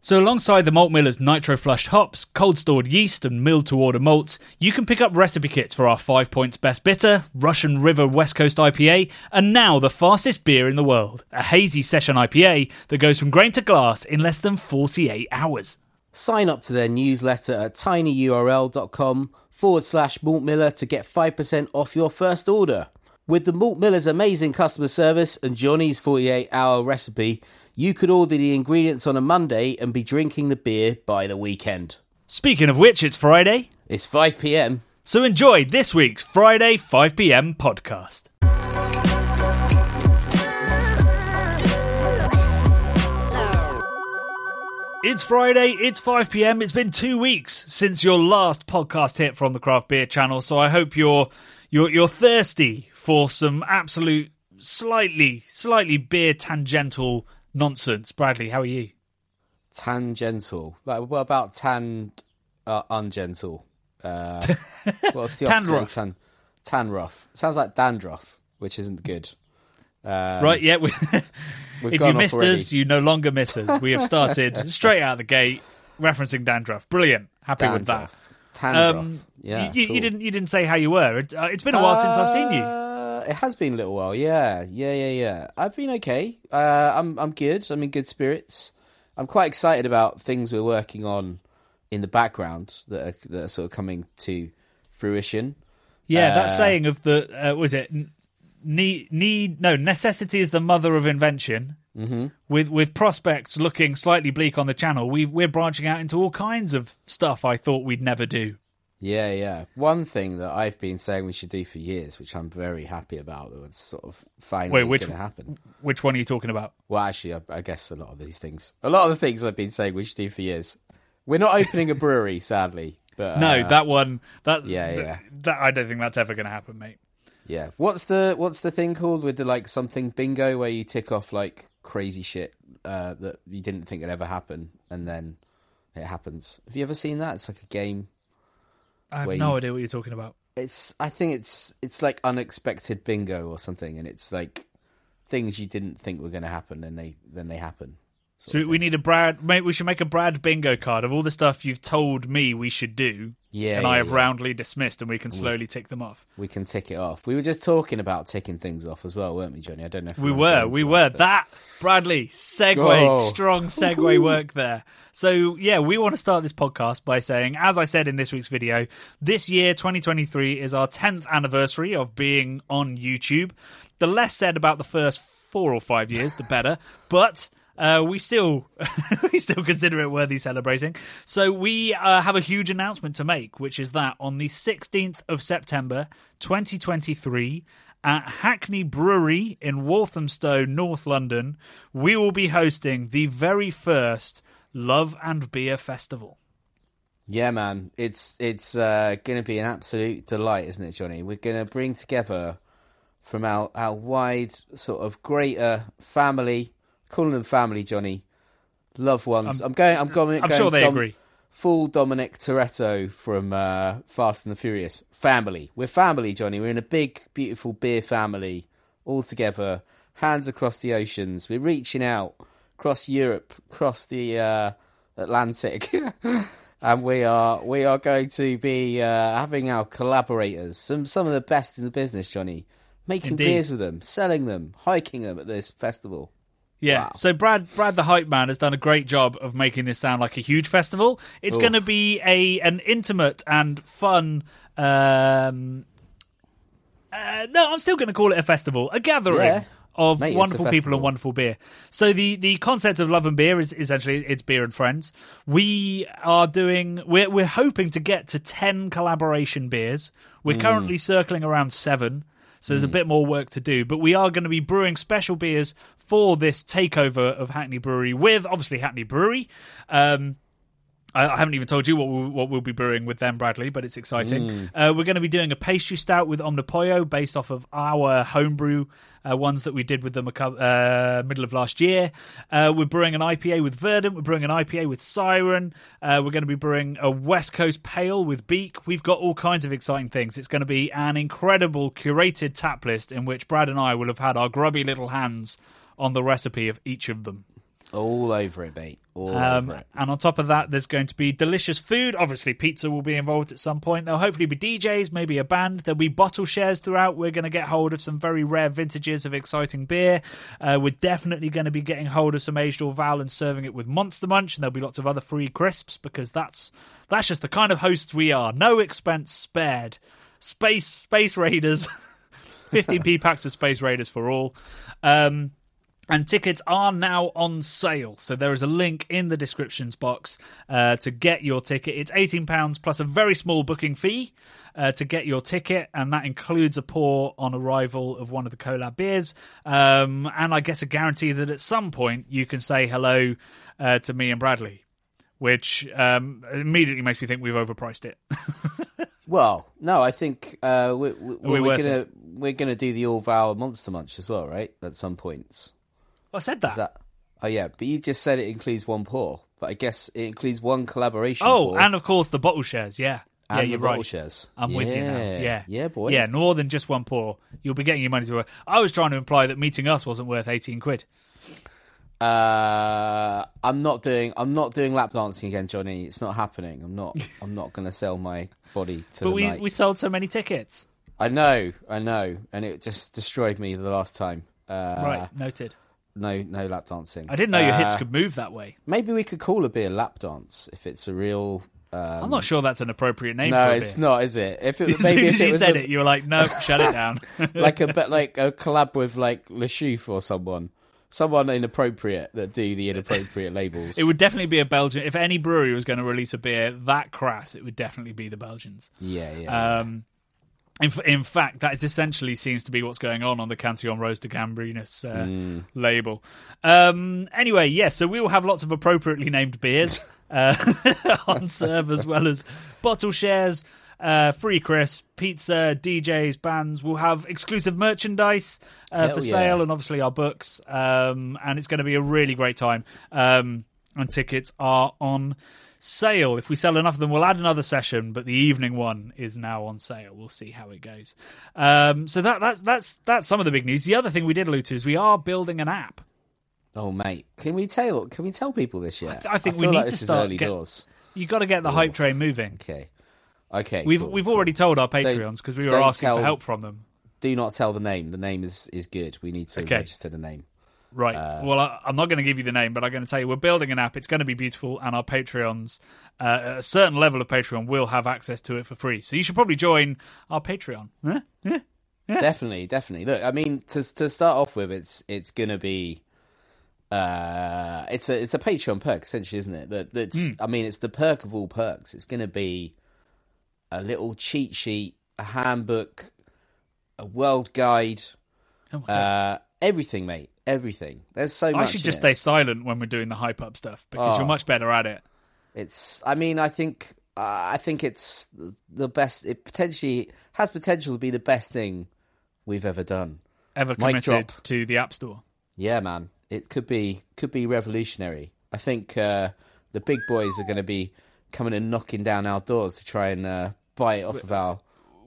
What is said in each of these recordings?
So, alongside the Malt Miller's nitro flushed hops, cold stored yeast, and milled to order malts, you can pick up recipe kits for our 5 Points Best Bitter, Russian River West Coast IPA, and now the fastest beer in the world, a hazy session IPA that goes from grain to glass in less than 48 hours. Sign up to their newsletter at tinyurl.com forward slash Malt Miller to get 5% off your first order. With the Malt Miller's amazing customer service and Johnny's 48 hour recipe, you could order the ingredients on a Monday and be drinking the beer by the weekend. Speaking of which, it's Friday, It's 5 pm. so enjoy this week's Friday 5pm podcast. It's Friday, it's 5 pm. It's been two weeks since your last podcast hit from the Craft Beer channel, so I hope you're you're you're thirsty for some absolute slightly slightly beer tangential nonsense. Bradley, how are you? Tangential. Like, what about tan uh, ungentle? Uh, what's the Tan rough. Tan, tan rough. Sounds like dandruff, which isn't good. Um, right, yeah. We, if you missed already. us, you no longer miss us. We have started straight out the gate referencing dandruff. Brilliant. Happy with that. Dandruff. Tandruff. Um, yeah. you, you cool. didn't you didn't say how you were. It, uh, it's been a while since I've seen you. It has been a little while. Yeah, yeah, yeah, yeah. I've been okay. Uh, I'm I'm good. I'm in good spirits. I'm quite excited about things we're working on in the background that are, that are sort of coming to fruition. Yeah, that Uh, saying of the uh, was it need need no necessity is the mother of invention. Mm-hmm. With with prospects looking slightly bleak on the channel, we we're branching out into all kinds of stuff I thought we'd never do. Yeah, yeah. One thing that I've been saying we should do for years, which I'm very happy about, that was sort of finally Wait, which- going to happen. Which one are you talking about? Well, actually, I, I guess a lot of these things, a lot of the things I've been saying we should do for years. We're not opening a brewery, sadly. But No, uh, that one. That yeah, th- yeah. That I don't think that's ever going to happen, mate. Yeah. What's the what's the thing called with the like something bingo where you tick off like crazy shit uh, that you didn't think would ever happen and then it happens. Have you ever seen that? It's like a game. I have no you- idea what you're talking about. It's I think it's it's like unexpected bingo or something, and it's like things you didn't think were going to happen and they then they happen. So we need a Brad. Mate, we should make a Brad bingo card of all the stuff you've told me we should do, yeah, and yeah, I have yeah. roundly dismissed, and we can slowly tick them off. we can tick it off. We were just talking about ticking things off as well, weren't we, Johnny? I don't know if We were, we that, were. but- That Bradley segue, strong segue work there. So yeah, we want to start this podcast by saying, as I said in this week's video, this year 2023 is our 10th anniversary of being on YouTube. The less said about the first four or five years, the better. But uh, we still we still consider it worthy celebrating. So we uh, have a huge announcement to make, which is that on the 16th of September 2023 at Hackney Brewery in Walthamstow, North London, we will be hosting the very first Love and Beer Festival. Yeah, man, it's it's uh, going to be an absolute delight, isn't it, Johnny? We're going to bring together from our our wide sort of greater family, calling them family, Johnny, loved ones. I'm, going. I'm going. I'm going sure they Dom- agree. Full Dominic Toretto from uh, Fast and the Furious. Family. We're family, Johnny. We're in a big, beautiful beer family, all together, hands across the oceans. We're reaching out across Europe, across the uh, Atlantic. and we are we are going to be uh, having our collaborators, some some of the best in the business, Johnny, making Indeed. beers with them, selling them, hiking them at this festival. Yeah. Wow. So Brad, Brad the hype man, has done a great job of making this sound like a huge festival. It's going to be a an intimate and fun. Um, uh, no, I'm still going to call it a festival, a gathering. Yeah. Of Mate, wonderful people and wonderful beer. So the the concept of love and beer is essentially it's beer and friends. We are doing we're we're hoping to get to ten collaboration beers. We're Hmm. currently circling around seven. So there's a bit more work to do, but we are going to be brewing special beers for this takeover of Hackney Brewery with obviously Hackney Brewery. Um, I, I haven't even told you what we'll, what we'll be brewing with them, Bradley, but it's exciting. Mm. Uh, we're going to be doing a pastry stout with Omnipollo based off of our homebrew uh, ones that we did with them a uh, middle of last year. Uh, we're brewing an IPA with Verdant. We're brewing an IPA with Siren. Uh, we're going to be brewing a West Coast Pale with Beak. We've got all kinds of exciting things. It's going to be an incredible curated tap list in which Brad and I will have had our grubby little hands on the recipe of each of them. All over it, mate. All Um, over it. and on top of that, there's going to be delicious food. Obviously, pizza will be involved at some point. There'll hopefully be DJs, maybe a band. There'll be bottle shares throughout. We're going to get hold of some very rare vintages of exciting beer. Uh, we're definitely going to be getting hold of some aged Orval and serving it with Monster Munch. And there'll be lots of other free crisps because that's that's just the kind of hosts we are. No expense spared. Space Space Raiders. 15p packs of Space Raiders for all. Um, and tickets are now on sale. So there is a link in the descriptions box uh, to get your ticket. It's £18 plus a very small booking fee uh, to get your ticket. And that includes a pour on arrival of one of the collab beers. Um, and I guess a guarantee that at some point you can say hello uh, to me and Bradley, which um, immediately makes me think we've overpriced it. Well, no, I think uh, we, we, we we're gonna we're gonna do the Orval Monster Munch as well, right? At some points. I said that. That? Oh yeah, but you just said it includes one pour, but I guess it includes one collaboration. oh, pour and of course the bottle shares. Yeah. and yeah, you're bottle right. shares. I'm with you now. Yeah. Yeah. yeah, boy. Yeah, more than just one pour. You'll be getting your money's worth. I was trying to imply that meeting us wasn't worth 18 quid. Uh, I'm not doing. I'm not doing lap dancing again, Johnny. It's not happening. I'm not. I'm not going to sell my body to But we, night. we sold so many tickets. I know. I know, and it just destroyed me the last time. Uh, right, noted. No, no lap dancing. I didn't know your hips Uh, could move that way. Maybe we could call a beer lap dance if it's a real. Um, I'm not sure that's an appropriate name No, for it's it. not, is it? If it As maybe soon if as it you was said a- it, you were like, no, shut it down. like a bit like a collab with like Le or someone, someone inappropriate that do the inappropriate labels. it would definitely be a Belgian. If any brewery was going to release a beer that crass, it would definitely be the Belgians. yeah, yeah. Um, in, in fact, that is essentially seems to be what's going on on the Cantillon Rose de Gambrinus uh, Mm. label. Um, anyway, yes, so we will have lots of appropriately named beers uh, on serve as well as bottle shares. Uh, free crisp, pizza, DJs, bands. We'll have exclusive merchandise uh, for yeah. sale, and obviously our books. Um, and it's going to be a really great time. Um, and tickets are on sale. If we sell enough of them, we'll add another session. But the evening one is now on sale. We'll see how it goes. Um, so that that's that's that's some of the big news. The other thing we did allude to is we are building an app. oh mate, can we tell? Can we tell people this yet? th- I think we feel need like to start early get- doors. You got to get the hype train moving. Okay, okay. We've cool, we've cool. already told our Patreons because we were asking tell- for help from them. Do not tell the name. The name is is good. We need to Okay. register the name. Right. Uh, well, I, I'm not going to give you the name, but I'm going to tell you we're building an app. It's going to be beautiful, and our Patreons, uh, a certain level of Patreon, will have access to it for free. So you should probably join our Patreon. Huh? Yeah. Definitely, definitely. Look, I mean, to to start off with, it's it's gonna be, uh, it's a it's a Patreon perk essentially, isn't it? That that's, Hmm. I mean, it's the perk of all perks. It's gonna be a little cheat sheet, a handbook, a world guide, Oh uh, everything, mate, everything. There's so I should just stay silent when we're doing the hype up stuff because Oh. you're much better at it. It's. I mean, I think. Uh, I think it's the best. It potentially has potential to be the best thing we've ever done. Ever committed to the App Store? Yeah, man, it could be could be revolutionary. I think uh, the big boys are going to be coming and knocking down our doors to try and uh, buy it off of our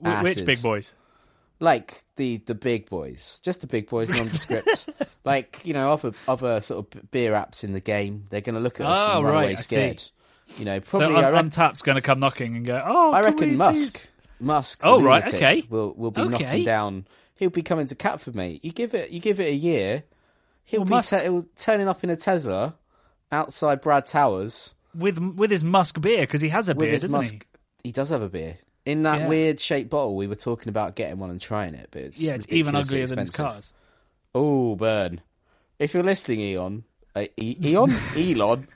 asses. Which big boys? Like the the big boys, just the big boys, nondescript. like you know, other other sort of beer apps in the game. They're going to look at us Oh, and run right, away scared. You know, So probably. Un- reckon, Untappd's going to come knocking and go, "Oh, I reckon Musk. please-" Musk. Oh, right, okay. Will will be Okay. knocking down. He'll be coming to Catford, mate. You give it. You give it a year. He'll Well, be Musk- te- he'll turning up in a Tesla outside Brad Towers with with his Musk beer because he has a beer, doesn't Musk. He does have a beer in that Yeah. weird shaped bottle. We were talking about getting one and trying it, but it's? Yeah, it's even uglier than his cars. Oh, burn! If you're listening, Eon, uh, e- Eon, Elon,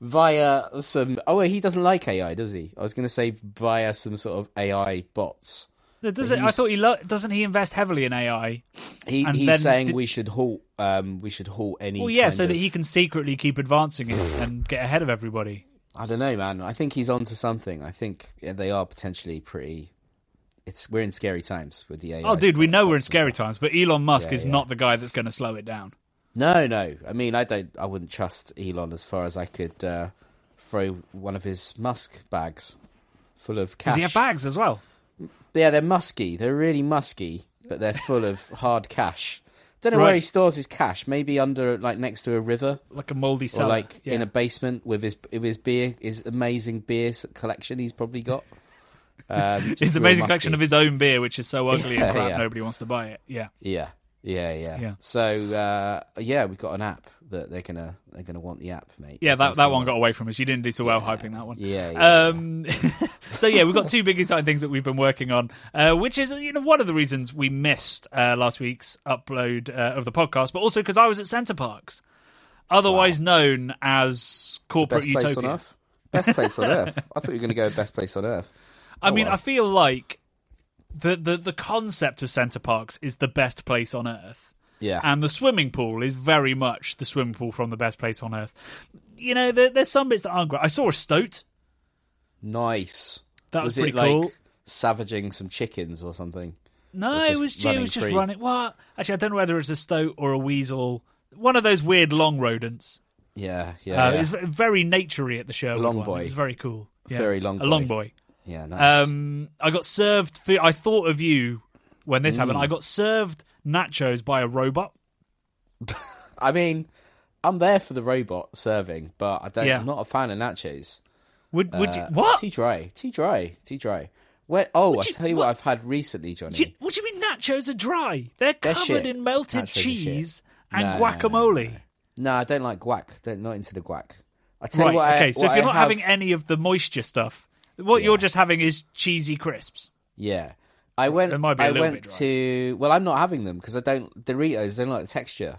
via some. Oh, he doesn't like AI, does he? I was going to say via some sort of AI bots. does it, i thought he lo- doesn't he invest heavily in AI? He, And he's saying did- we should halt. Um, we should halt any. Well, yeah, so that he can secretly keep advancing it and get ahead of everybody. I don't know, man. I think he's onto something. I think yeah, they are potentially pretty. It's we're in scary times with the AI. Oh, dude, we know we're in scary times, but Elon Musk Yeah, is yeah. not the guy that's going to slow it down. No, no. I mean, I don't. I wouldn't trust Elon as far as I could uh, throw one of his Musk bags full of cash. Does he have bags as well? Yeah, they're musky. They're really musky, but they're full of hard cash. Don't know where he stores his cash. Maybe under, like, next to a river, Like a mouldy or cellar. like yeah. in a basement with his with his beer, his amazing beer collection. He's probably got. Um, His amazing musky. collection of his own beer, which is so ugly Yeah, and crap, yeah. nobody wants to buy it. Yeah. Yeah, yeah, yeah. Yeah. So uh, yeah, we've got an app that they're gonna they're gonna want the app, mate. Yeah, that, that one got away from us. You didn't do so well hyping that one. Yeah, yeah, Um, so yeah, we've got two big exciting things that we've been working on, uh, which is you know one of the reasons we missed uh, last week's upload uh, of the podcast, but also because I was at Center Parcs, otherwise known as corporate best place on earth. Best place on earth. I thought you were gonna go best place on earth. I Oh, mean, well. I feel like the, the the concept of Center Parcs is the best place on earth. Yeah, and the swimming pool is very much the swimming pool from the best place on earth. You know, there, there's some bits that aren't great. I saw a stoat. nice. That was, was pretty it like cool. savaging some chickens or something? No, or it was it was just free? running. What? Actually, I don't know whether it's a stoat or a weasel. One of those weird long rodents. Yeah, yeah, Uh, yeah. It was very naturey at the show. long boy. It was very cool. Yeah. Very long A long boy. Yeah. Nice. Um, I got served. Food. I thought of you when this Mm. happened. I got served nachos by a robot. I mean, I'm there for the robot serving, but I don't. Yeah. I'm not a fan of nachos. Would would you Uh, what? Too dry. Too dry. Too dry. Where? Oh, I tell you what, I've had recently, Johnny. You- what do you mean nachos are dry? They're They're covered shit. in melted Nachos cheese and No, no, no, guacamole. No, I don't like guac. Don't not into the guac. I tell Right. you what. I- okay. So what if you're I not have- having any of the moisture stuff, what Yeah. you're just having is cheesy crisps. yeah, I went. It might be a I went to. Well, I'm not having them because I don't. Doritos They don't like the texture.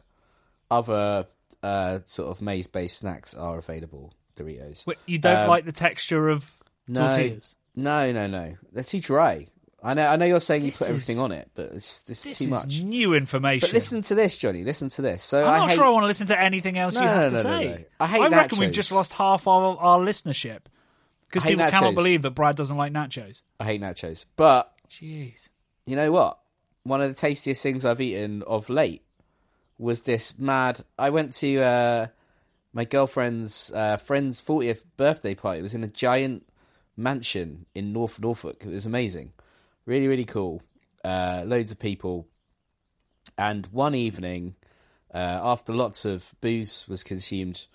Other uh, sort of maize-based snacks are available. Doritos. Wait, you don't Um, like the texture of no, tortillas? no, no, no. They're too dry. I know. I know you're saying you This put everything is- on it, but it's this, This is too is much. new information. But listen to this, Johnny. Listen to this. So I'm I not hate, sure I want to listen to anything else No, you have no, to no, no, say. I hate I reckon we've just lost half our, our listenership because people cannot believe that Brad doesn't like nachos. I hate nachos. But Jeez. you know what? One of the tastiest things I've eaten of late was this mad. I went to uh, my girlfriend's uh, friend's 40th birthday party. It was in a giant mansion in North Norfolk. It was amazing. Really, really cool. Uh, loads of people. And one evening, uh, after lots of booze was consumed,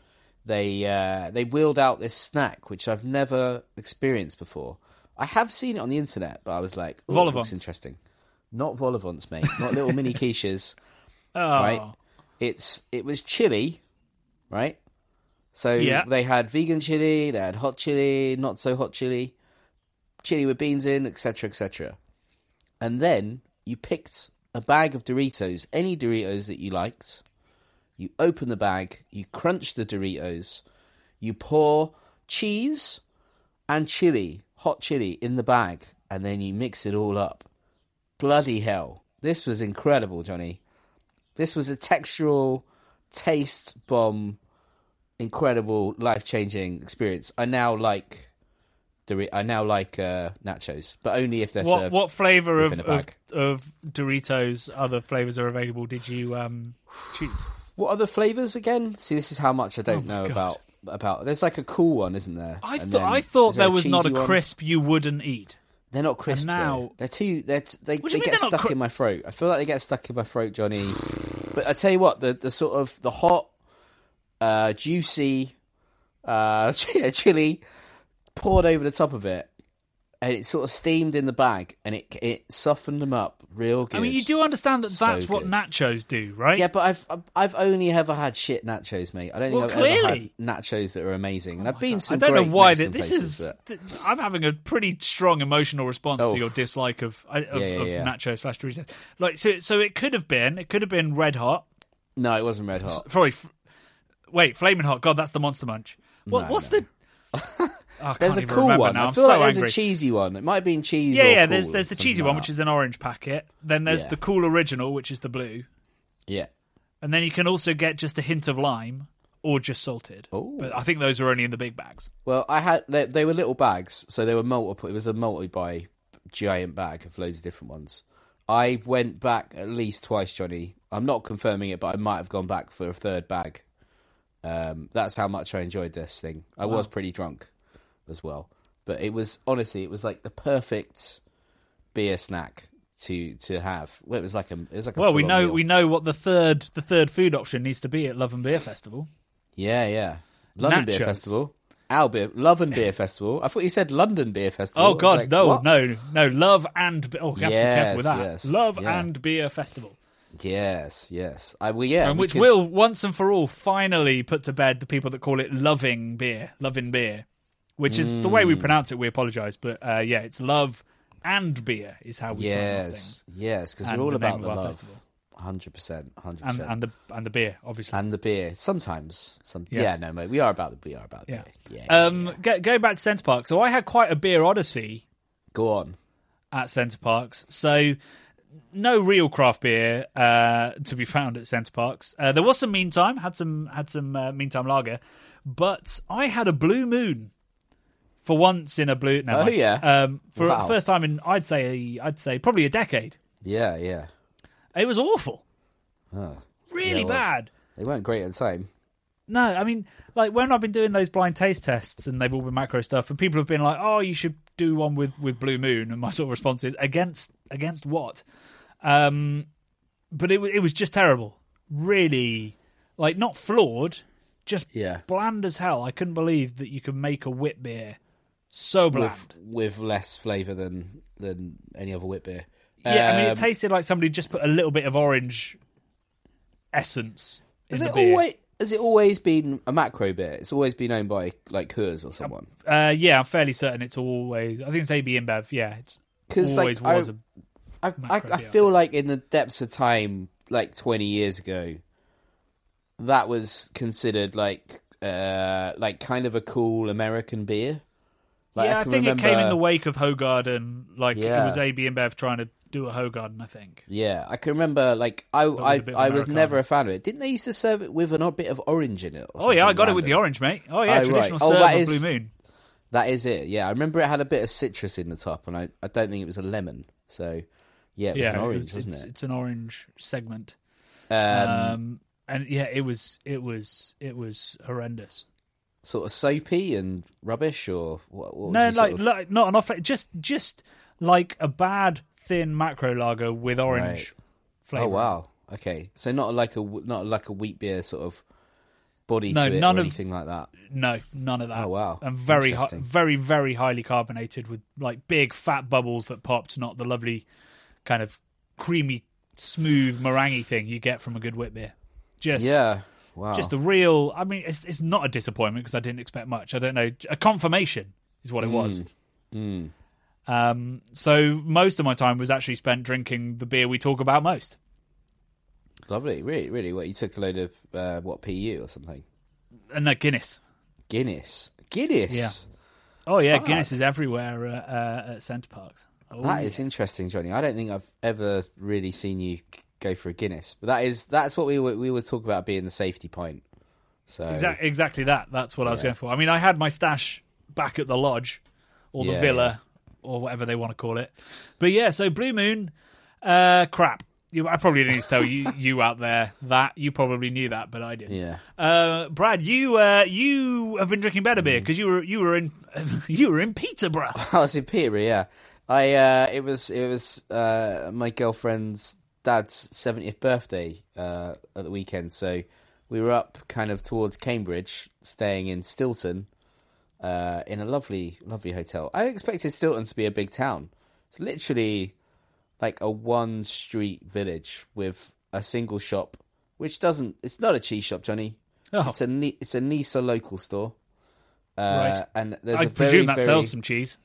they uh, they wheeled out this snack which I've never experienced before. I have seen it on the internet, but I was like, "Ooh, it looks interesting." Not vol-au-vents, mate. Not little mini quiches. Oh. Right. It's it was chili, right? So Yeah. they had vegan chili, they had hot chili, not so hot chili, chili with beans in, etc., etc. And then you picked a bag of Doritos, any Doritos that you liked. You open the bag, you crunch the Doritos, you pour cheese and chili, hot chili, in the bag, and then you mix it all up. Bloody hell. This was incredible, Johnny. This was a textural taste bomb, incredible, life changing experience. I now like Dor- I now like uh, nachos, but only if they're What served. what flavor of, of of Doritos other flavors are available? Did you um choose? What are the flavors again? See, this is how much I don't Oh know God. about about. There's like a cool one, isn't there? I And thought I thought is there was not a one? crisp you wouldn't eat. They're not crisp. now- though. they're too. They're t- they they get stuck cri- in my throat. I feel like they get stuck in my throat, Johnny. But I tell you what, the the sort of the hot, uh, juicy, uh, chili poured over the top of it, and it sort of steamed in the bag, and it it softened them up real good. I mean, you do understand that So that's what good. nachos do, right? Yeah, but I've I've- only ever had shit nachos, mate. I don't Well, think I've ever clearly. had nachos that are amazing. And oh I've been I some don't know why that this is. th- I'm having a pretty strong emotional response Oh. to your dislike of of, Yeah, yeah, of yeah. nacho slash Doritos. Like, so, so it could have been, it could have been red hot. No, it wasn't red hot. Sorry, f- wait, flaming hot. God, that's the monster munch. What, No, what's no. the? Oh, There's a cool one. Now. I I'm feel so like there's angry. a cheesy one. It might have been cheese. yeah, yeah. cool There's there's the cheesy like one, which is an orange packet. Then there's Yeah. the cool original, which is the blue. yeah. And then you can also get just a hint of lime, or just salted. Ooh. But I think those are only in the big bags. Well, I had they, they were little bags, so they were multiple. It was a multi-buy giant bag of loads of different ones. I went back at least twice, Johnny. I'm not confirming it, but I might have gone back for a third bag. Um, that's how much I enjoyed this thing. I was pretty drunk as well, but it was honestly, it was like the perfect beer snack to to have. Well, it was like a it was like a Well, we know meal. we know what the third the third food option needs to be at Love and Beer Festival. yeah yeah London Beer Festival. Our beer, Love and Beer Festival. I thought you said London Beer Festival. Oh God, like, no, what? no, no! Love and oh, you have to be careful with Yes, that. yes, Love yeah. and Beer Festival, Yes, yes. I well, yeah, and we which could- will once and for all finally put to bed the people that call it loving beer, loving beer, which is the way we Mm. pronounce it. We apologise, but uh, yeah, it's love and beer is how we Yes, things. yes, because we're all about the love. Hundred percent, hundred And percent, and the and the beer, obviously. and the beer. Sometimes, some Yeah. yeah, no, mate, we are about the we are about the Yeah. beer. Yeah, Um, yeah. Go, going back to Center Parc, so I had quite a beer odyssey go on. at Center Parcs. So no real craft beer uh, to be found at Center Parcs. Uh, there was some meantime, had some had some uh, meantime lager, but I had a Blue Moon for once in a blue. No, Oh, yeah. um, for Wow. the first time in I'd say I'd say probably a decade. Yeah, yeah. It was awful, Oh, really Yeah, well- bad. they weren't great at the time. No, I mean, like when I've been doing those blind taste tests and they've all been macro stuff, and people have been like, "Oh, you should do one with with Blue Moon," and my sort of response is, "Against against what?" Um, but it it was just terrible, really, like not flawed, just Yeah, bland as hell. I couldn't believe that you could make a wit beer so bland. with with less flavour than than any other wit beer. yeah, I mean, it Um, tasted like somebody just put a little bit of orange essence the it beer. always has it always been a macro beer? It's always been owned by like Coors or someone. Uh, yeah, I'm fairly certain it's always. I think it's AB InBev. Yeah, it's 'Cause, like, always I- was. a, I, I, macro I beer, I feel like in the depths of time, like 20 years ago, that was considered like uh like kind of a cool American beer. Like, yeah, I, can think it came in the wake of Hoegaarden. Like it was AB InBev trying to do a Hoegaarden. I think. Yeah, I can remember. Like I, I, I was never a fan of it. Didn't they used to serve it with an odd bit of orange in it? Oh yeah, I got it with the orange, mate. Oh yeah, Oh, right. traditional Oh, serve is- Blue Moon. That is it. Yeah, I remember it had a bit of citrus in the top, and I, I don't think it was a lemon. So yeah, it was Yeah, an orange, was- wasn't it's, it? it's an orange segment. Um, Um, and yeah, it was it was it was horrendous. Sort of soapy and rubbish, or what? what No, like, of- like not enough. Just just like a bad thin macro lager with orange Right. flavor. Oh wow. Okay, so not like a not like a wheat beer sort of body No, to it none or of- anything like that. No, none of that. Oh, wow. And very, hi- very, very highly carbonated with like big fat bubbles that popped, not the lovely kind of creamy, smooth meringue thing you get from a good wheat beer. Just, Yeah. Wow. just a real. I mean, it's it's not a disappointment because I didn't expect much. I don't know. A confirmation is what it was. Mm. Um, so most of my time was actually spent drinking the beer we talk about most. lovely. Really, really. What you took a load of uh, what PU or something? And no, Guinness. Guinness. Guinness. Yeah. Oh yeah, Fuck. Guinness is everywhere uh, uh, at Center Parcs. Oh, That is interesting, Johnny. I don't think I've ever really seen you go for a Guinness, but that is that's what we we always talk about being the safety point. So Exactly, exactly that. That's what I was Yeah. going for. I mean, I had my stash back at the lodge or the Yeah, villa or whatever they want to call it. But yeah, so Blue Moon, uh, crap. You, I probably didn't need to tell you, you out there that you probably knew that, but I didn't. yeah, Uh, Brad, you uh, you have been drinking better Mm. beer because you were you were in you were in Peterborough. I was in Peterborough. Yeah, I uh, it was it was uh, my girlfriend's dad's seventieth birthday uh, at the weekend, so we were up kind of towards Cambridge, staying in Stilton, uh, in a lovely lovely hotel. I expected Stilton to be a big town. It's literally like a one street village with a single shop, which doesn't. It's not a cheese shop, Johnny. Oh. It's a it's a Nisa local store. Uh, Right. And there's I a presume very, that very, sells some cheese.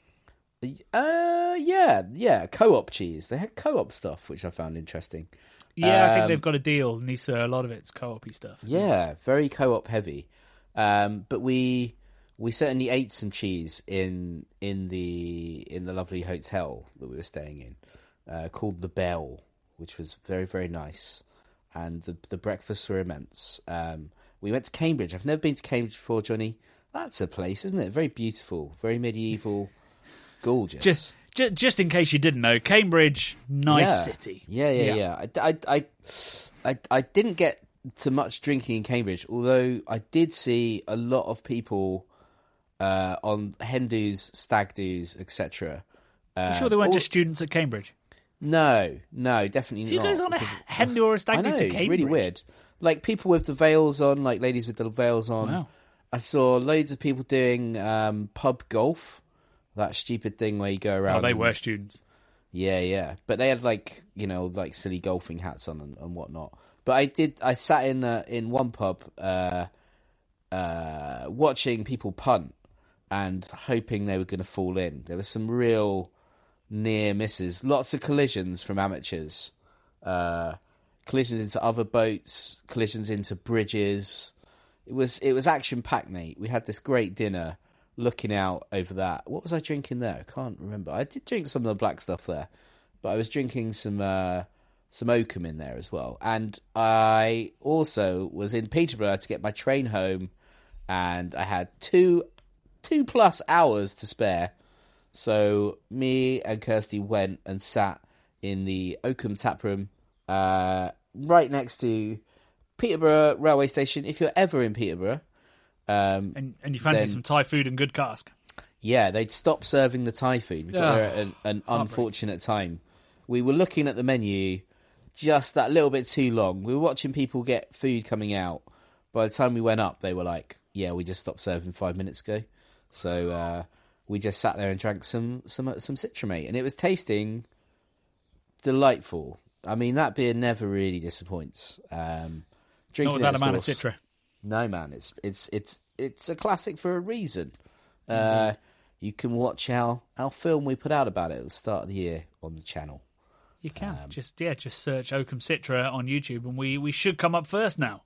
Uh, yeah, yeah, co-op cheese. They had co-op stuff, which I found interesting. Yeah, I think Um, they've got a deal. Nisa, a lot of it's co-op stuff. Yeah, very co-op heavy. Um, but we we certainly ate some cheese in in the in the lovely hotel that we were staying in, uh, called the Bell, which was very very nice, and the the breakfasts were immense. Um, We went to Cambridge. I've never been to Cambridge before, Johnny. That's a place, isn't it? Very beautiful, very medieval, gorgeous. Just, just, just in case you didn't know, Cambridge, nice yeah. city. Yeah, yeah, yeah. I, I, I, I, I didn't get to much drinking in Cambridge, although I did see a lot of people uh, on hen do's, stag do's, etc. Uh, You sure they weren't all- just students at Cambridge? No, no, definitely Who not. goes on a hen do or a stag do know, to Cambridge? really weird. Like people with the veils on, like ladies with the veils on. Wow. I saw loads of people doing um, pub golf. That stupid thing where you go around. Oh, they and- were students. Yeah, yeah. But they had like you know like silly golfing hats on and, and whatnot. But I did. I sat in uh, in one pub, uh, uh, watching people punt and hoping they were going to fall in. There was some real near misses. Lots of collisions from amateurs. Uh, collisions into other boats. Collisions into bridges. It was it was action packed, mate. We had this great dinner, looking out over that. What was I drinking there? I can't remember. I did drink some of the black stuff there, but I was drinking some uh, some Oakham in there as well. And I also was in Peterborough to get my train home, and I had two two plus hours to spare. So me and Kirsty went and sat in the Oakham tap room, uh, right next to Peterborough railway station. If you're ever in Peterborough, um, And, and you fancy Then- some Thai food and good cask. yeah, they'd stopped serving the Thai food. We got at an, an unfortunate time. We were looking at the menu just that little bit too long. We were watching people get food coming out. By the time we went up, they were like, "Yeah, we just stopped serving five minutes ago." So uh, we just sat there and drank some some some citramate, and it was tasting delightful. I mean, that beer never really disappoints. Um, Not drinking with that at amount of source- citra. No, man, it's it's it's it's a classic for a reason. Uh, you can watch our our film we put out about it at the start of the year on the channel. You can Um, just yeah, just search Oakham Citra on YouTube, and we we should come up first now.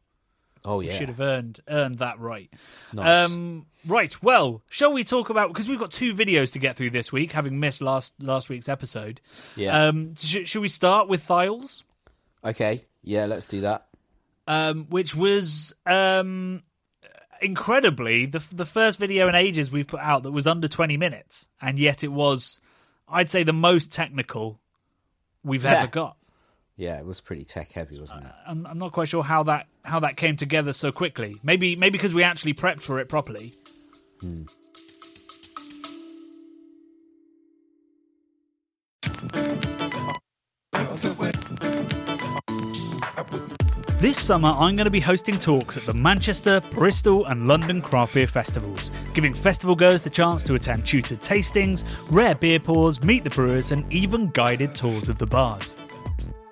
Oh We yeah, should have earned earned that right. Nice. Um, right. Well, shall we talk about because we've got two videos to get through this week, having missed last last week's episode. yeah. Um, sh- should we start with Thiols, okay, yeah, let's do that. Um, which was um, incredibly the the first video in ages we've put out that was under twenty minutes, and yet it was, I'd say, the most technical we've Yeah. ever got. Yeah, it was pretty tech heavy, wasn't it? I'm, I'm not quite sure how that how that came together so quickly. Maybe maybe because we actually prepped for it properly. This summer, I'm going to be hosting talks at the Manchester, Bristol, and London craft beer festivals, giving festival goers the chance to attend tutored tastings, rare beer pours, meet the brewers, and even guided tours of the bars.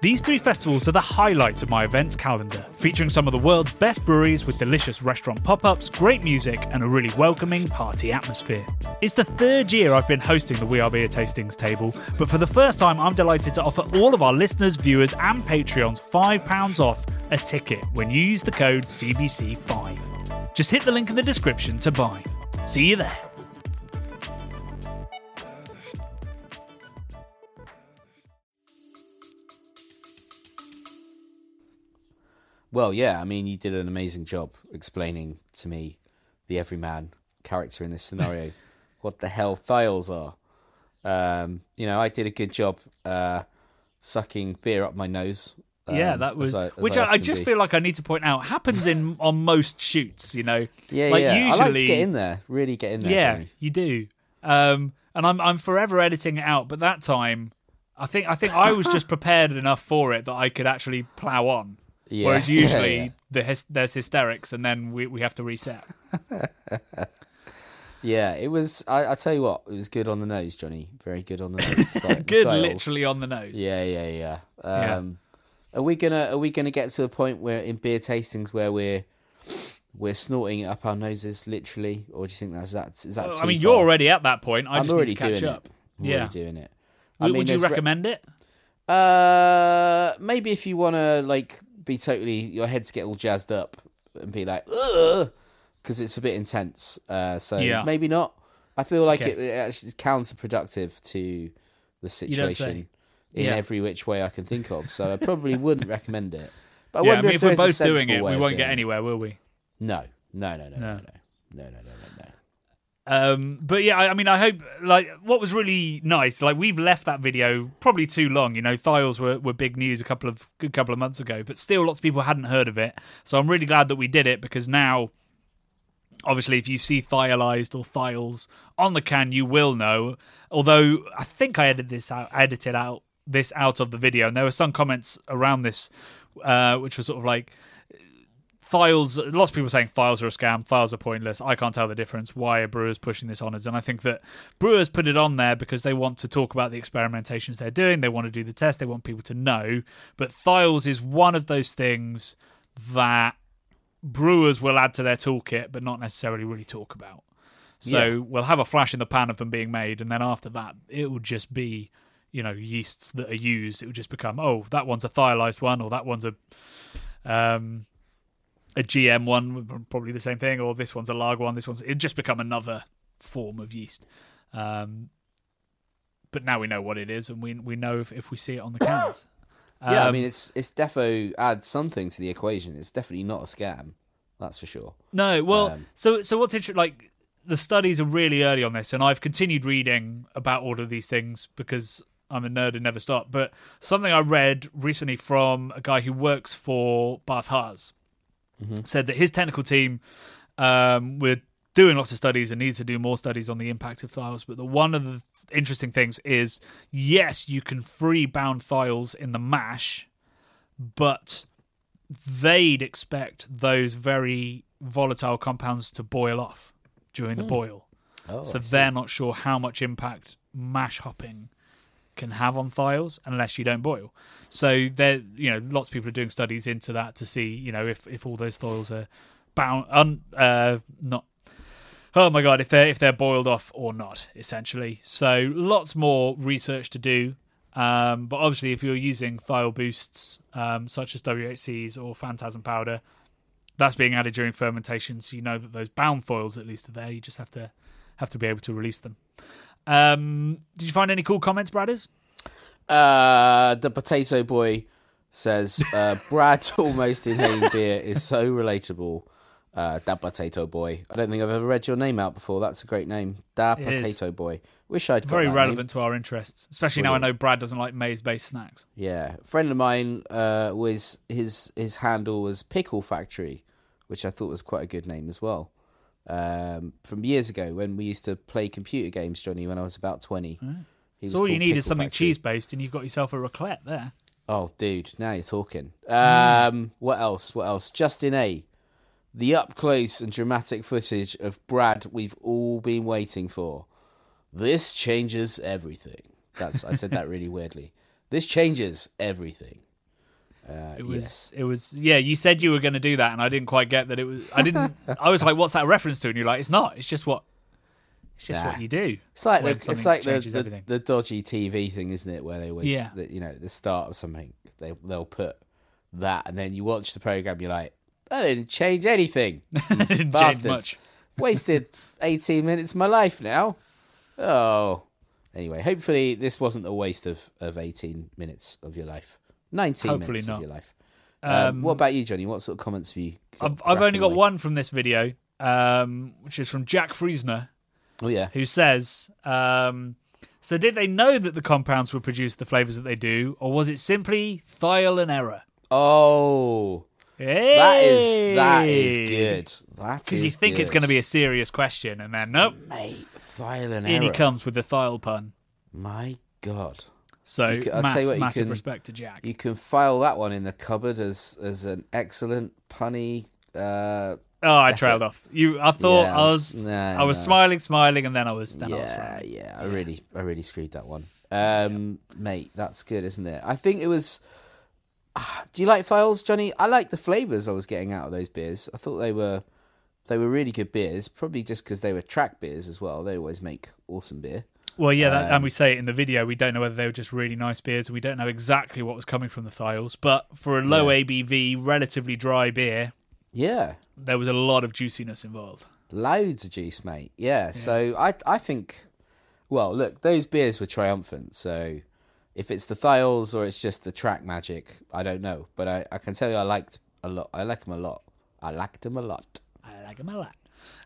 These three festivals are the highlights of my events calendar, featuring some of the world's best breweries with delicious restaurant pop ups, great music, and a really welcoming party atmosphere. It's the third year I've been hosting the We Are Beer Tastings table, but for the first time, I'm delighted to offer all of our listeners, viewers, and Patreons £5 off a ticket when you use the code CBC5. Just hit the link in the description to buy. See you there. Well, yeah, I mean, you did an amazing job explaining to me the everyman character in this scenario, what the hell thiols are. Um, you know, I did a good job uh, sucking beer up my nose. yeah, um, that was as I- as which I, I just do. feel like I need to point out happens in on most shoots. You know, Yeah, like yeah. I like to usually- get in there, really get in there. yeah, Johnny. you do. Um, and I'm I'm forever editing it out, but that time, I think I think I was just prepared enough for it that I could actually plow on. Yeah. Whereas usually yeah. The hys- there's hysterics, and then we we have to reset. Yeah, it was. I, I tell you what, it was good on the nose, Johnny. Very good on the nose. Good, literally on the nose. Yeah, yeah, yeah. Yeah. Um, Are we gonna Are we gonna get to a point where in beer tastings where we're we're snorting it up our noses, literally, or do you think that's that? Is that? I too mean, you're already at that point. I I'm just already need to catch doing up. it. I'm Yeah. already doing it. I Would, mean, would you there's re- recommend it? Uh, maybe if you want to like be totally your heads get all jazzed up and be like, ugh, because it's a bit intense. Uh, so Yeah. maybe not. I feel like Okay. it, it actually is counterproductive to the You don't say. situation in Yeah. every which way I can think of. So I probably wouldn't recommend it. But I yeah, I mean, if there we're both doing it, we won't get it. anywhere, will we? No, no, no, no, No. no, no, no, no, no, no. Um, but yeah, I, I mean, I hope like what was really nice. Like we've left that video probably too long. You know, Thiols were, were big news a couple of good couple of months ago, but still, lots of people hadn't heard of it. So I'm really glad that we did it because now, obviously, if you see thiolized or thiols on the can, you will know. Although I think I edited this out, edited out this out of the video, and there were some comments around this, uh, which was sort of like thiols lots of people saying thiols are a scam thiols are pointless. I can't tell the difference why are brewers pushing this on us and i think that brewers put it on there because they want to talk about the experimentations they're doing. They want to do the test. They want people to know. But thiols is one of those things that brewers will add to their toolkit but not necessarily really talk about. So Yeah. we'll have a flash in the pan of them being made and then after that it will just be you know yeasts that are used. It will just become oh that one's a thiolized one or that one's a um a GM one, probably the same thing, or this one's a lager one. This one's it just become another form of yeast. Um, but now we know what it is, and we we know if, if we see it on the cans. Yeah, I Um, mean, it's it's defo adds something to the equation. It's definitely not a scam. That's for sure. No, well, Um, so so what's interesting? Like the studies are really early on this, and I've continued reading about all of these things because I'm a nerd and never stop. But something I read recently from a guy who works for BarthHaas said that his technical team um, were doing lots of studies and needed to do more studies on the impact of thiols. But the one of the interesting things is, yes, you can free bound thiols in the mash, but they'd expect those very volatile compounds to boil off during the boil. Oh, so they're not sure how much impact mash hopping can have on thiols unless you don't boil. So there, you know, lots of people are doing studies into that to see, you know, if if all those thiols are bound, un, uh, not. Oh my god, if they're if they're boiled off or not, essentially. So lots more research to do. Um, but obviously, if you're using thiol boosts um, such as WHCs or phantasm powder, that's being added during fermentation, so you know that those bound thiols at least are there. You just have to have to be able to release them. Um, did you find any cool comments, Bradders? Uh, the potato boy says uh, Brad almost inhaling beer is so relatable. Uh, da potato boy. I don't think I've ever read your name out before. That's a great name. Da It is. potato boy. Wish I'd got Very that name. relevant to our interests, especially now I know Brad doesn't like maize-based snacks. Yeah, a friend of mine uh, was his his handle was Pickle Factory, which I thought was quite a good name as well. Um, from years ago when we used to play computer games, Johnny, when I was about twenty. He was So all you need is something Factory. cheese-based, and you've got yourself a raclette there. Oh, dude, now you're talking. Mm. Um, what else? What else? Justin A. The up close and dramatic footage of Brad we've all been waiting for. This changes everything. That's I said that really weirdly. This changes everything. Uh, It was, yes. it was, yeah. You said you were going to do that, and I didn't quite get that. It was, I didn't. I was like, "What's that reference to?" And you're like, "It's not. It's just what, it's just Nah. what you do." It's like the, it's like the, the, the dodgy TV thing, isn't it? Where they always, Yeah. the, you know, the start of something, they they'll put that, and then you watch the program, you're like, that didn't change anything. Didn't change much. Wasted 18 minutes of my life now. Oh. Anyway, hopefully this wasn't a waste of, of 18 minutes of your life. 19 Hopefully minutes not. of your life. Um, Um, what about you, Johnny? What sort of comments have you got I've, I've only got away? one from this video, um, which is from Jack Friesner, Oh, yeah. who says, um, "So did they know that the compounds would produce the flavors that they do, or was it simply trial and error?" Oh. That is that is good. That Because you think it's going to be a serious question, and then nope, mate violent in he comes with the thiol pun. My God, So You c- I'll mass, what, you massive can- respect to Jack. you can file that one in the cupboard as as an excellent punny. Uh, oh, I trailed off. You, I thought Yeah, I was, I was no. smiling, smiling, and then I was, then I was yeah, yeah, I really, I really screwed that one. Um, mate, that's good, isn't it? I think it was. Ah, Do you like thiols, Johnny? I like the flavors I was getting out of those beers. I thought they were, they were really good beers. Probably just because they were track beers as well. They always make awesome beer. Well, yeah, that, Um, and we say it in the video. We don't know whether they were just really nice beers. We don't know exactly what was coming from the thiols, but for a low Yeah. ABV, relatively dry beer, Yeah, there was a lot of juiciness involved. loads of juice, mate. Yeah, so I, I think, well, look, those beers were triumphant. So if it's the thiols or it's just the track magic, I don't know. But I, I can tell you, I liked a lot. I like them a lot. I liked them a lot. I like them a lot.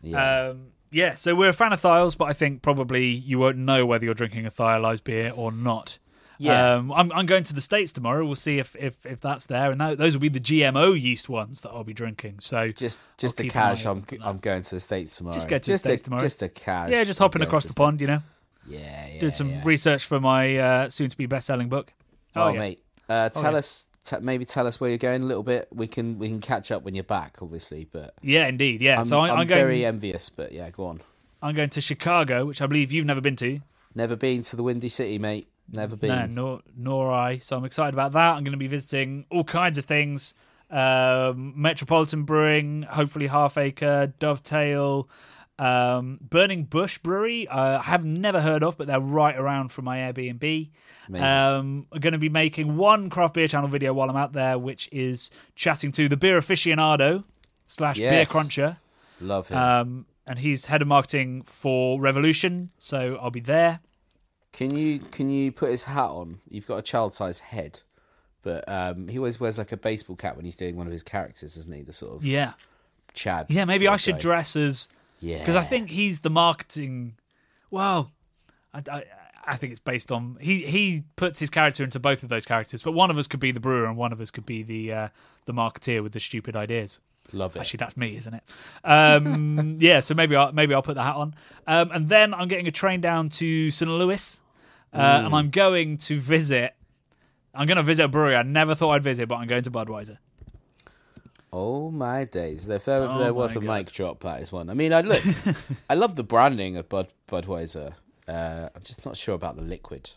Yeah. Um, yeah, so we're a fan of Thiols, but I think probably you won't know whether you're drinking a Thiolized beer or not. Yeah. Um, I'm, I'm going to the States tomorrow. We'll see if, if, if that's there. And that, those will be the GMO yeast ones that I'll be drinking. So just just I'll a keep an eye cash. I'm out for that. I'm going to the states tomorrow. Just go to the States a, tomorrow. Just a cash. yeah, just hopping across to the pond, you know. Yeah, yeah. Did some yeah. research for my uh, soon to be best selling book. Oh, yeah. mate, uh, tell us. T- maybe tell us where you're going a little bit. We can we can catch up when you're back, obviously. But Yeah, indeed. Yeah. I'm, so I, I'm I'm, going. very envious. But yeah, go on. I'm going to Chicago, which I believe you've never been to. Never been to the Windy City, mate. Never been. No, nor nor I. So I'm excited about that. I'm going to be visiting all kinds of things: um, Metropolitan Brewing, hopefully Half Acre, Dovetail, um, Burning Bush Brewery. Uh, I have never heard of, but they're right around from my Airbnb. Um, I'm going to be making one craft beer channel video while I'm out there, which is chatting to the beer aficionado slash beer cruncher. Love him. Um, and he's head of marketing for Revolution, so I'll be there. can you can you put his hat on? You've got a child sized head, but um, he always wears like a baseball cap when he's doing one of his characters, doesn't he? The sort of Yeah. Chad. Yeah, maybe I should guy. dress as Yeah, because I think he's the marketing. Well, I, I, I think it's based on he he puts his character into both of those characters, but one of us could be the brewer and one of us could be the uh, the marketeer with the stupid ideas. love it. Actually, that's me, isn't it? Um, yeah, so maybe I'll, maybe I'll put the hat on, um, and then I'm getting a train down to St. Louis, uh, and I'm going to visit. I'm going to visit a brewery I never thought I'd visit, but I'm going to Budweiser. Oh my days! If ever Oh there was a God. mic drop, that is one. I mean, I look, I love the branding of Bud Budweiser. Uh, I'm just not sure about the liquid.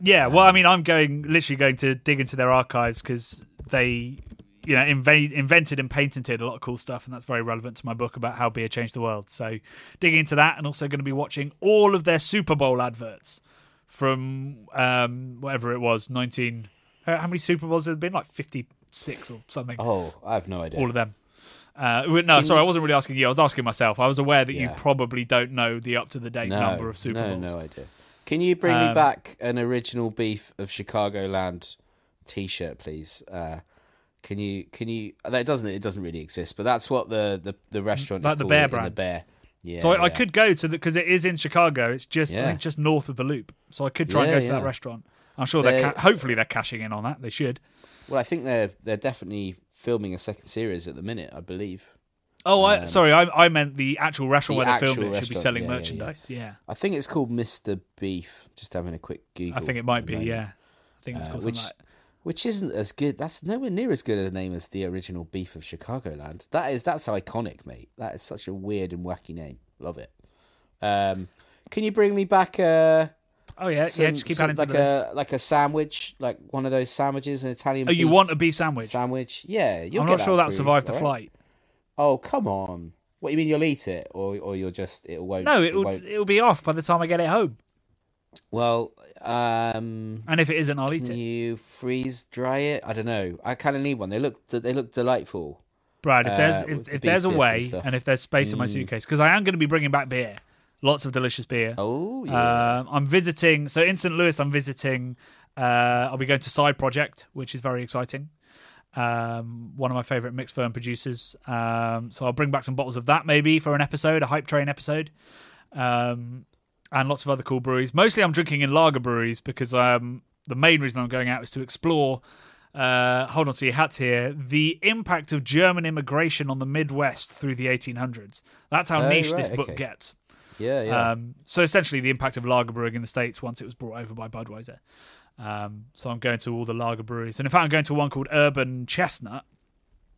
Yeah, well, I mean, I'm going literally going to dig into their archives because they, you know, inve- invented and patented a lot of cool stuff, and that's very relevant to my book about how beer changed the world. So, digging into that, and also going to be watching all of their Super Bowl adverts from um, whatever it was, 19. How how many Super Bowls have there been? Like 56 or something. Oh, I have no idea. All of them. Uh, no, sorry, I wasn't really asking you. I was asking myself. I was aware that you probably don't know the up to the date no, number of Super no, Bowls. no idea. Can you bring me Um, back an original beef of Chicagoland T-shirt, please? Uh, can you? Can you? That doesn't. It doesn't really exist, but that's what the the, the restaurant Like is the called, Bear in The bear. Yeah. So I, I could go to the because it is in Chicago. It's just I think just north of the Loop. So I could try and go to yeah. that restaurant. I'm sure they're They- ca- hopefully they're cashing in on that. They should. Well, I think they're they're definitely filming a second series at the minute. I believe. Oh, I, Um, sorry, I, I meant the actual restaurant the where they filmed it should be selling yeah, yeah, yeah. merchandise. Yeah, I think it's called Mr. Beef. Just having a quick Google. I think it might be. moment. Yeah, I think it's Uh, which like which isn't as good. That's nowhere near as good a name as the original Beef of Chicagoland. That is that's iconic, mate. That is such a weird and wacky name. Love it. Um, can you bring me back a Oh yeah, yeah. some- Just keep some- adding to like a like a sandwich, like one of those sandwiches, an Italian. Oh, you want a beef sandwich? sandwich? Yeah, I'm not sure that survived the flight. Oh come on! What you mean you'll eat it, or or you'll just it won't? No, it it will it will be off by the time I get it home. Well, um, And if it isn't, I'll eat can it. you freeze dry it? I don't know. I kind of need one. They look they look delightful. Brad, if there's uh, with if, the there's a dip and way and if there's space in my Mm. suitcase, because I am going to be bringing back beer, lots of delicious beer. Oh yeah. Um, I'm visiting. So in St. Louis, I'm visiting. Uh, I'll be going to Side Project, which is very exciting. Um, one of my favorite mixed ferm producers. Um, so I'll bring back some bottles of that maybe for an episode, a hype train episode, um, and lots of other cool breweries. Mostly, I'm drinking in lager breweries because um, the main reason I'm going out is to explore. Uh, hold on to your hats here. The impact of German immigration on the Midwest through the 1800s. That's how Oh, niche right, this book okay. gets. Yeah, yeah. Um, so essentially, the impact of lager brewing in the states once it was brought over by Budweiser. Um, so I'm going to all the lager breweries, and in fact, I'm going to one called Urban Chestnut,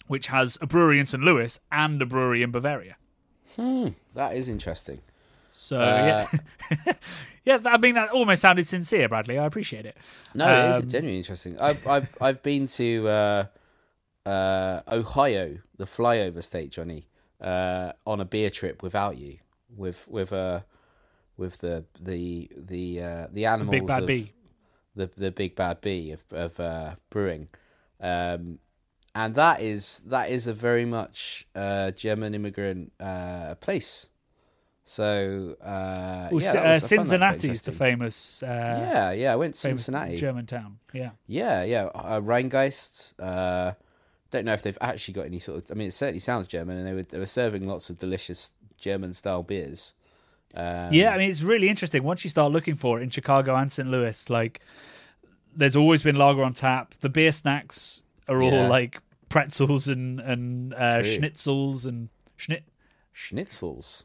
which has a brewery in St. Louis and a brewery in Bavaria. Hmm, that is interesting. So Uh, yeah, yeah. I mean, that almost sounded sincere, Bradley. I appreciate it. No, it is Um, genuinely interesting. I've I've I've been to uh, uh, Ohio, the flyover state, Johnny, uh, on a beer trip without you, with with uh, with the the the uh, the animals Big Bad of, Bee. the the big bad bee of of uh, brewing, um, and that is that is a very much uh, German immigrant uh, place. So uh, Well, yeah, uh, was- I found that quite Cincinnati's the famous, uh, yeah, yeah. I went to Cincinnati. German town. Yeah, Yeah, yeah. Uh, Rheingeist, uh, don't know if they've actually got any sort of. I mean, it certainly sounds German, and they were they were serving lots of delicious German style beers. Um, Yeah, I mean it's really interesting once you start looking for it in Chicago and St. Louis. Like, there's always been lager on tap. The beer snacks are all Yeah. like pretzels and and uh, schnitzels and schnit schnitzels.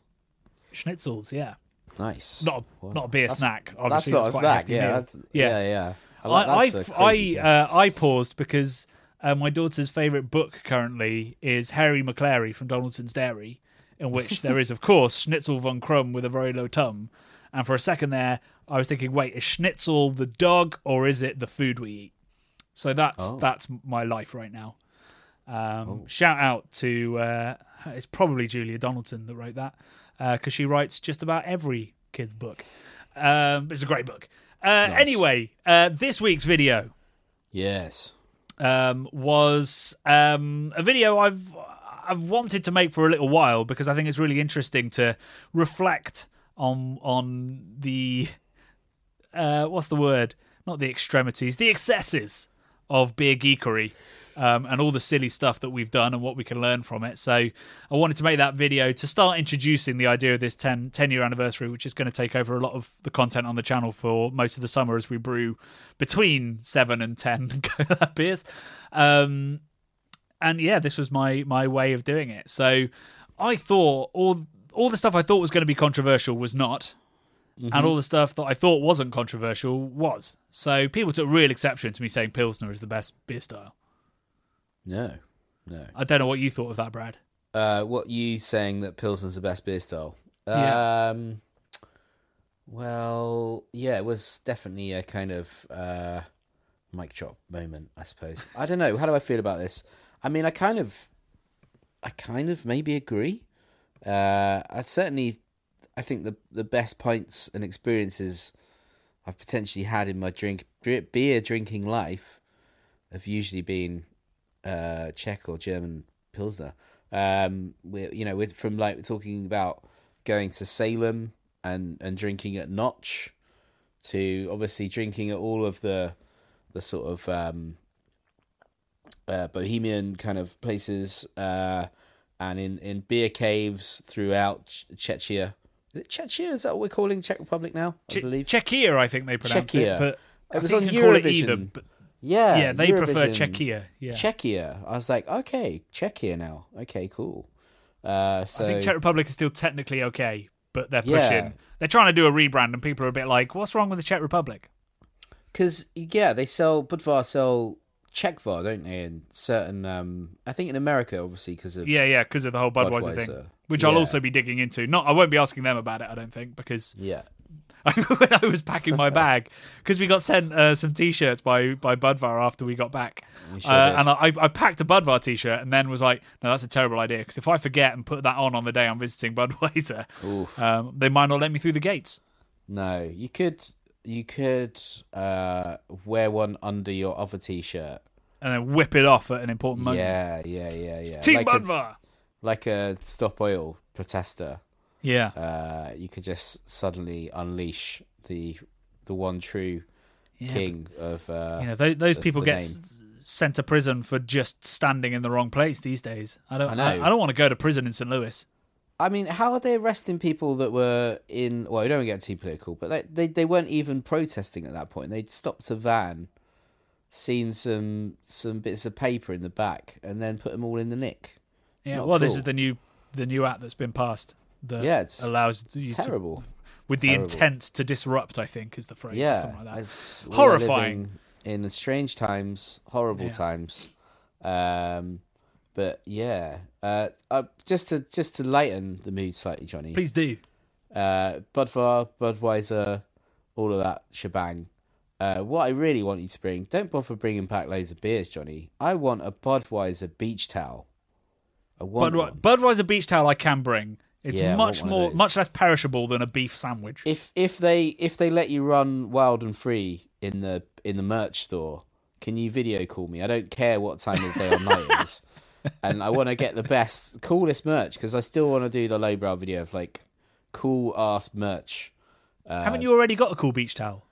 schnitzels. Yeah, Nice. not a, not a beer that's- snack. That's Obviously, not a that's snack. Yeah, that's, yeah, yeah. I, I like, I, that's a I, crazy thing. uh, I paused because uh, my daughter's favorite book currently is Hairy Maclary from Donaldson's Dairy, in which there is, of course, Schnitzel von Krumm with a very low tum. And for a second there, I was thinking, wait, is Schnitzel the dog or is it the food we eat? So that's Oh. that's my life right now. Um, Shout out to uh, it's probably Julia Donaldson that wrote that because she writes just about every kid's book. Um, it's a great book. Uh, Anyway, uh, this week's video yes. um, was um, a video I've I've wanted to make for a little while because I think it's really interesting to reflect on on the uh, what's the word? Not the extremities, the excesses of beer geekery. Um, and all the silly stuff that we've done and what we can learn from it. So I wanted to make that video to start introducing the idea of this 10, 10 year anniversary, which is going to take over a lot of the content on the channel for most of the summer as we brew between seven and 10 beers. Um, and yeah, this was my my way of doing it. So I thought all all the stuff I thought was going to be controversial was not, and all the stuff that I thought wasn't controversial was. So people took real exception to me saying Pilsner is the best beer style. No. No. I don't know what you thought of that, Brad. Uh, what you saying that Pilsner's the best beer style? Yeah. Um, well, yeah, it was definitely a kind of uh, mic drop moment, I suppose. I don't know. How do I feel about this? I mean, I kind of, I kind of maybe agree. Uh, I certainly, I think the the best pints and experiences I've potentially had in my drink beer drinking life have usually been uh, Czech or German Pilsner. Um, we you know, with from like we're talking about going to Salem and and drinking at Notch, to obviously drinking at all of the the sort of um, uh, bohemian kind of places, uh, and in in beer caves throughout Ch- Czechia. Is it Czechia? Is that what we're calling Czech Republic now? I Che- believe. Czechia, I think they pronounce Czechia. it, but It I was think on you can call it Eurovision. either. But yeah, yeah, they prefer Eurovision. Czechia. Yeah, Czechia. I was like, okay, Czechia now. Okay, cool. Uh, so I think Czech Republic is still technically okay, but they're Yeah. pushing. They're trying to do a rebrand, and people are a bit like, "What's wrong with the Czech Republic?" because yeah, they sell Budvar sell Czechvar, don't they? In certain, um, I think in America, obviously, because of Yeah, yeah, because of the whole Budweiser, thing, Budweiser. which I'll also be digging into. Not, I won't be asking them about it. I don't think because yeah, when I was packing my bag, because we got sent uh, some T-shirts by by Budvar after we got back, sure uh, and I, I packed a Budvar T-shirt and then was like, "No, that's a terrible idea." Because if I forget and put that on on the day I'm visiting Budweiser, um, they might not let me through the gates. no, you could you could uh, wear one under your other T-shirt. And then whip it off at an important moment. Yeah, yeah, yeah, yeah. Team like a, like a stop oil protester. Yeah, Uh, you could just suddenly unleash the the one true yeah. king of uh, you know, those, those people get s- sent to prison for just standing in the wrong place these days. I don't. I I, know. I don't want to go to prison in St. Louis. I mean, how are they arresting people that were in? Well, we don't get too political, but like, they they weren't even protesting at that point. They'd stopped a van, seen some some bits of paper in the back, and then put them all in the nick. Yeah. Not well, this is the new the new act that's been passed that Yeah, it's allows you to, Terrible. with the Terrible. intent to disrupt. I think is the phrase. or yeah, something like that. it's- Horrifying. In strange times, horrible Yeah. times. Um, but yeah, uh, uh, just to just to lighten the mood slightly, Johnny. Please do. uh, Budvar, Budweiser, all of that shebang. Uh, what I really want you to bring, don't bother bringing back loads of beers, Johnny. I want a Budweiser beach towel. I want Budwe- Budweiser beach towel I can bring. It's Yeah, much more, much less perishable than a beef sandwich. If if they if they let you run wild and free in the in the merch store, can you video call me? I don't care what time of day or night is, and I want to get the best, coolest merch because I still want to do the lowbrow video of like cool ass merch. Uh, Haven't you already got a cool beach towel?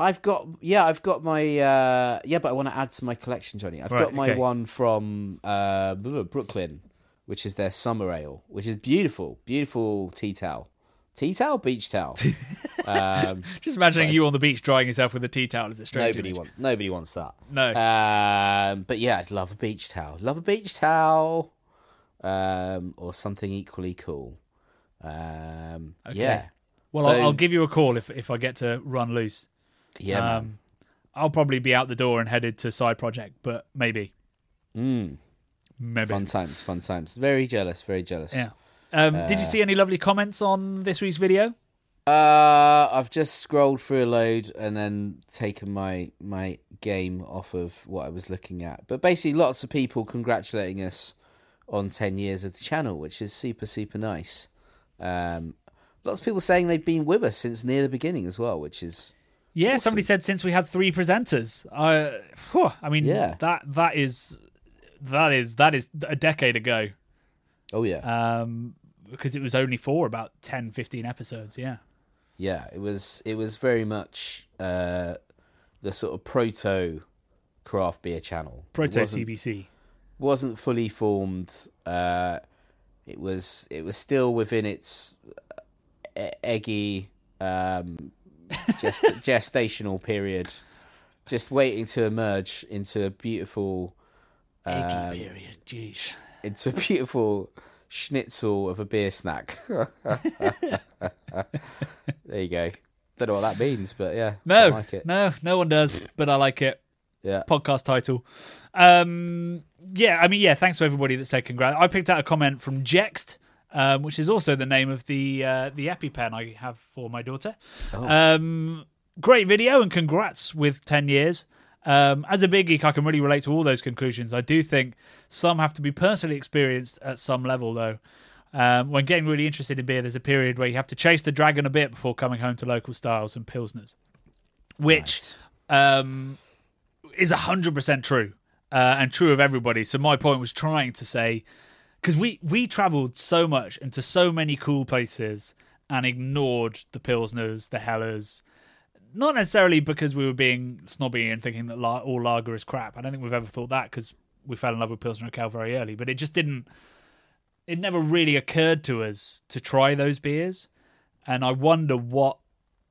I've got yeah, I've got my uh yeah, but I want to add to my collection, Johnny. I've Right, got my okay. one from uh Brooklyn, which is their summer ale, which is beautiful, beautiful tea towel, tea towel, beach towel. um, Just imagining you on the beach drying yourself with a tea towel is a strange nobody image. wants nobody wants that. No. Um, but yeah, I'd love a beach towel. Love a beach towel, um, or something equally cool. Um, yeah. well, so- I'll, I'll give you a call if if I get to run loose. Yeah. um, I'll probably be out the door and headed to side project, but maybe, Mm, maybe. fun times, fun times. Very jealous, very jealous. Yeah. Um, did you Uh, see any lovely comments on this week's video? Uh, I've just scrolled through a load and then taken my my game off of what I was looking at. But basically, lots of people congratulating us on ten years of the channel, which is super super nice. Um, lots of people saying they've been with us since near the beginning as well, which is Yeah, awesome. somebody said since we had three presenters. I, whew, I mean, Yeah. that that is that is that is a decade ago. oh yeah, Um, because it was only for about 10, 15 episodes. Yeah. yeah. It was it was very much uh, the sort of proto craft beer channel. Proto wasn't- CBC. wasn't fully formed. Uh, it was it was still within its e- eggy um, gest- gestational period, just waiting to emerge into a beautiful Eggy um, period. Jeez. into a beautiful schnitzel of a beer snack. there you go. Don't know what that means, but yeah, I No, like it. no, no one does, but I like it. Yeah, podcast title. Um, yeah, I mean, yeah. Thanks to everybody that said congrats. I picked out a comment from Jext, um, which is also the name of the uh, the EpiPen I have for my daughter. Oh. Um, great video and congrats with ten years. Um, as a big geek, I can really relate to all those conclusions. I do think some have to be personally experienced at some level, though. Um, when getting really interested in beer, there's a period where you have to chase the dragon a bit before coming home to local styles and pilsners, which um, is hundred percent true uh, and true of everybody. So my point was trying to say because we we travelled so much into so many cool places and ignored the pilsners, the hellers. Not necessarily because we were being snobby and thinking that la- all lager is crap. I don't think we've ever thought that because we fell in love with Pilsner and Cal very early. But it just didn't. It never really occurred to us to try those beers, and I wonder what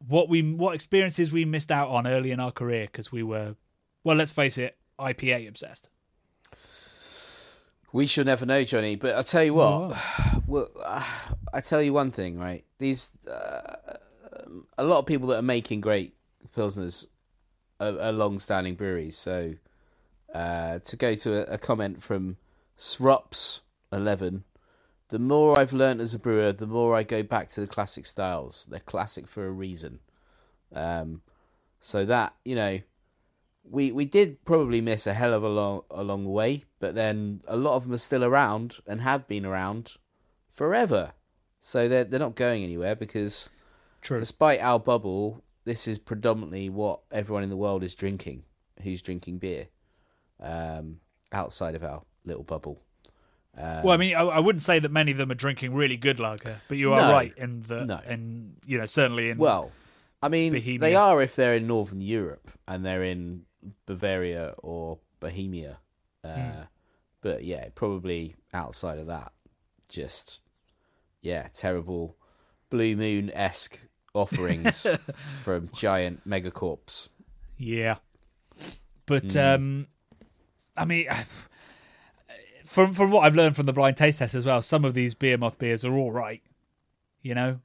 what we what experiences we missed out on early in our career because we were, well, let's face it, IPA obsessed. We shall never know, Johnny. But I tell you what, well, uh, I tell you one thing, right? These uh, a lot of people that are making great pilsners are, are long-standing breweries. So uh, to go to a, a comment from Srups Eleven, the more I've learned as a brewer, the more I go back to the classic styles. They're classic for a reason. Um, so that you know, we we did probably miss a hell of a long a long way, but then a lot of them are still around and have been around forever. So they're they're not going anywhere because True. despite our bubble, this is predominantly what everyone in the world is drinking. Who's drinking beer um, outside of our little bubble? Um, Well, I mean, I, I wouldn't say that many of them are drinking really good lager, but you are No. right in the No. and you know certainly in Well, I mean, Bohemia. they are if they're in Northern Europe and they're in Bavaria or Bohemia. Uh, Hmm. But yeah, probably outside of that, just yeah, terrible Blue Moon esque offerings from giant megacorps. yeah. But Mm. um, I mean, from from what I've learned from the blind taste test as well, some of these beer moth beers are all right. You know,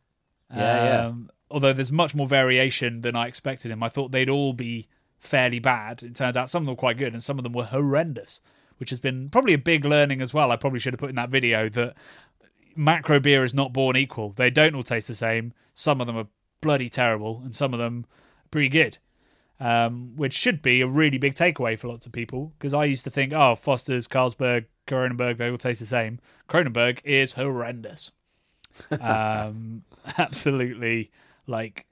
Yeah, yeah. um, Although there's much more variation than I expected them. I thought they'd all be fairly bad. It turned out some of them were quite good, and some of them were horrendous, which has been probably a big learning as well. I probably should have put in that video that macro beer is not born equal. They don't all taste the same. Some of them are bloody terrible, and some of them are pretty good. Um, which should be a really big takeaway for lots of people because I used to think, oh, Foster's, Carlsberg, Kronenbourg, they all taste the same. Kronenbourg is horrendous. um, absolutely like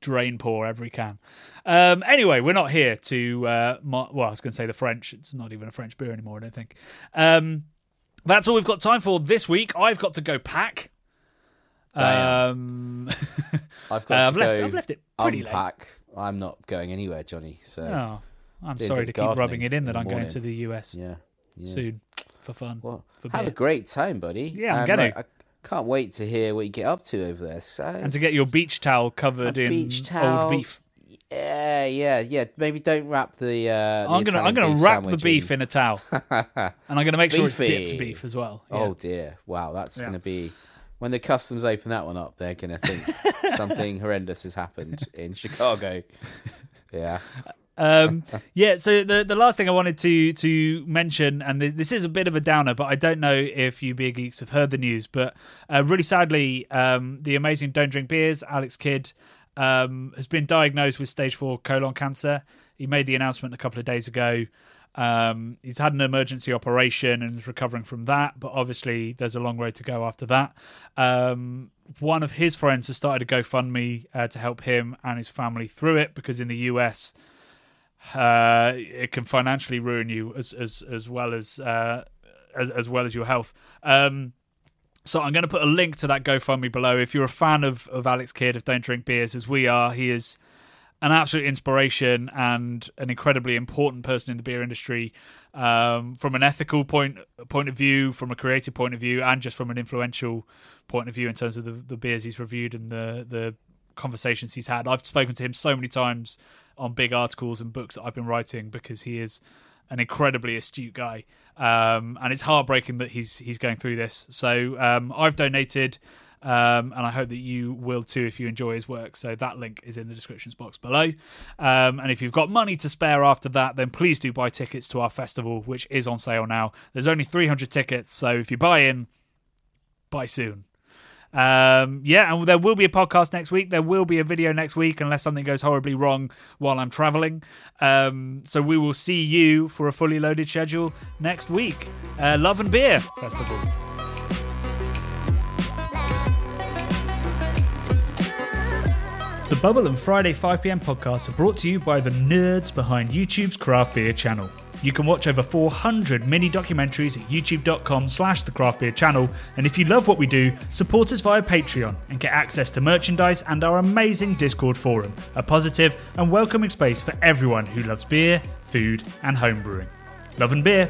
drain pour every can. Um, anyway, we're not here to, uh, mar- well, I was going to say the French. It's not even a French beer anymore, I don't think. Um, that's all we've got time for this week. I've got to go pack. Um, I've Uh, got I've to left. I've left it pretty late. I'm not going anywhere, Johnny. So Oh, I'm sorry to keep rubbing it in that in I'm going to the US yeah, yeah. soon for fun. Well, for have a great time, buddy. Yeah, I'm and, gonna. like, can't wait to hear what you get up to over there. So and to get your beach towel covered in beach towel. old beef. yeah, yeah, yeah. Maybe don't wrap the. Uh, the I'm gonna I'm gonna beef wrap the beef in a towel, and I'm gonna make sure it's dipped beef as well. Yeah. Oh dear! Wow, that's Yeah. going to be when the customs open that one up. They're going to think something horrendous has happened in Chicago. Yeah, Um, yeah. So the the last thing I wanted to to mention, and th- this is a bit of a downer, but I don't know if you beer geeks have heard the news. But uh, really sadly, um, the amazing Don't Drink Beers, Alex Kidd, um, has been diagnosed with stage four colon cancer. He made the announcement a couple of days ago. Um, he's had an emergency operation and is recovering from that, but obviously there's a long road to go after that. Um, one of his friends has started a GoFundMe uh, to help him and his family through it because in the US, uh, it can financially ruin you as as as well as uh, as, as well as your health. Um, so I'm going to put a link to that GoFundMe below. If you're a fan of of Alex Kidd of Don't Drink Beers, as we are, he is an absolute inspiration and an incredibly important person in the beer industry um, from an ethical point point of view, from a creative point of view, and just from an influential point of view in terms of the, the beers he's reviewed and the the conversations he's had. I've spoken to him so many times on big articles and books that I've been writing because he is an incredibly astute guy, um, and it's heartbreaking that he's he's going through this. So um, I've donated, um, and I hope that you will too if you enjoy his work. So that link is in the descriptions box below. Um, and if you've got money to spare after that, then please do buy tickets to our festival, which is on sale now. There's only 300 tickets, so if you buy in, buy soon. Um, yeah, and there will be a podcast next week. There will be a video next week, unless something goes horribly wrong while I'm traveling. Um, so we will see you for a fully loaded schedule next week. Uh, Love and Beer Festival. The Bubble and Friday 5pm podcasts are brought to you by the nerds behind YouTube's craft beer channel. You can watch over 400 mini documentaries at youtube.com slash the craft beer channel. And if you love what we do, support us via Patreon and get access to merchandise and our amazing Discord forum, a positive and welcoming space for everyone who loves beer, food, and homebrewing. Love and beer.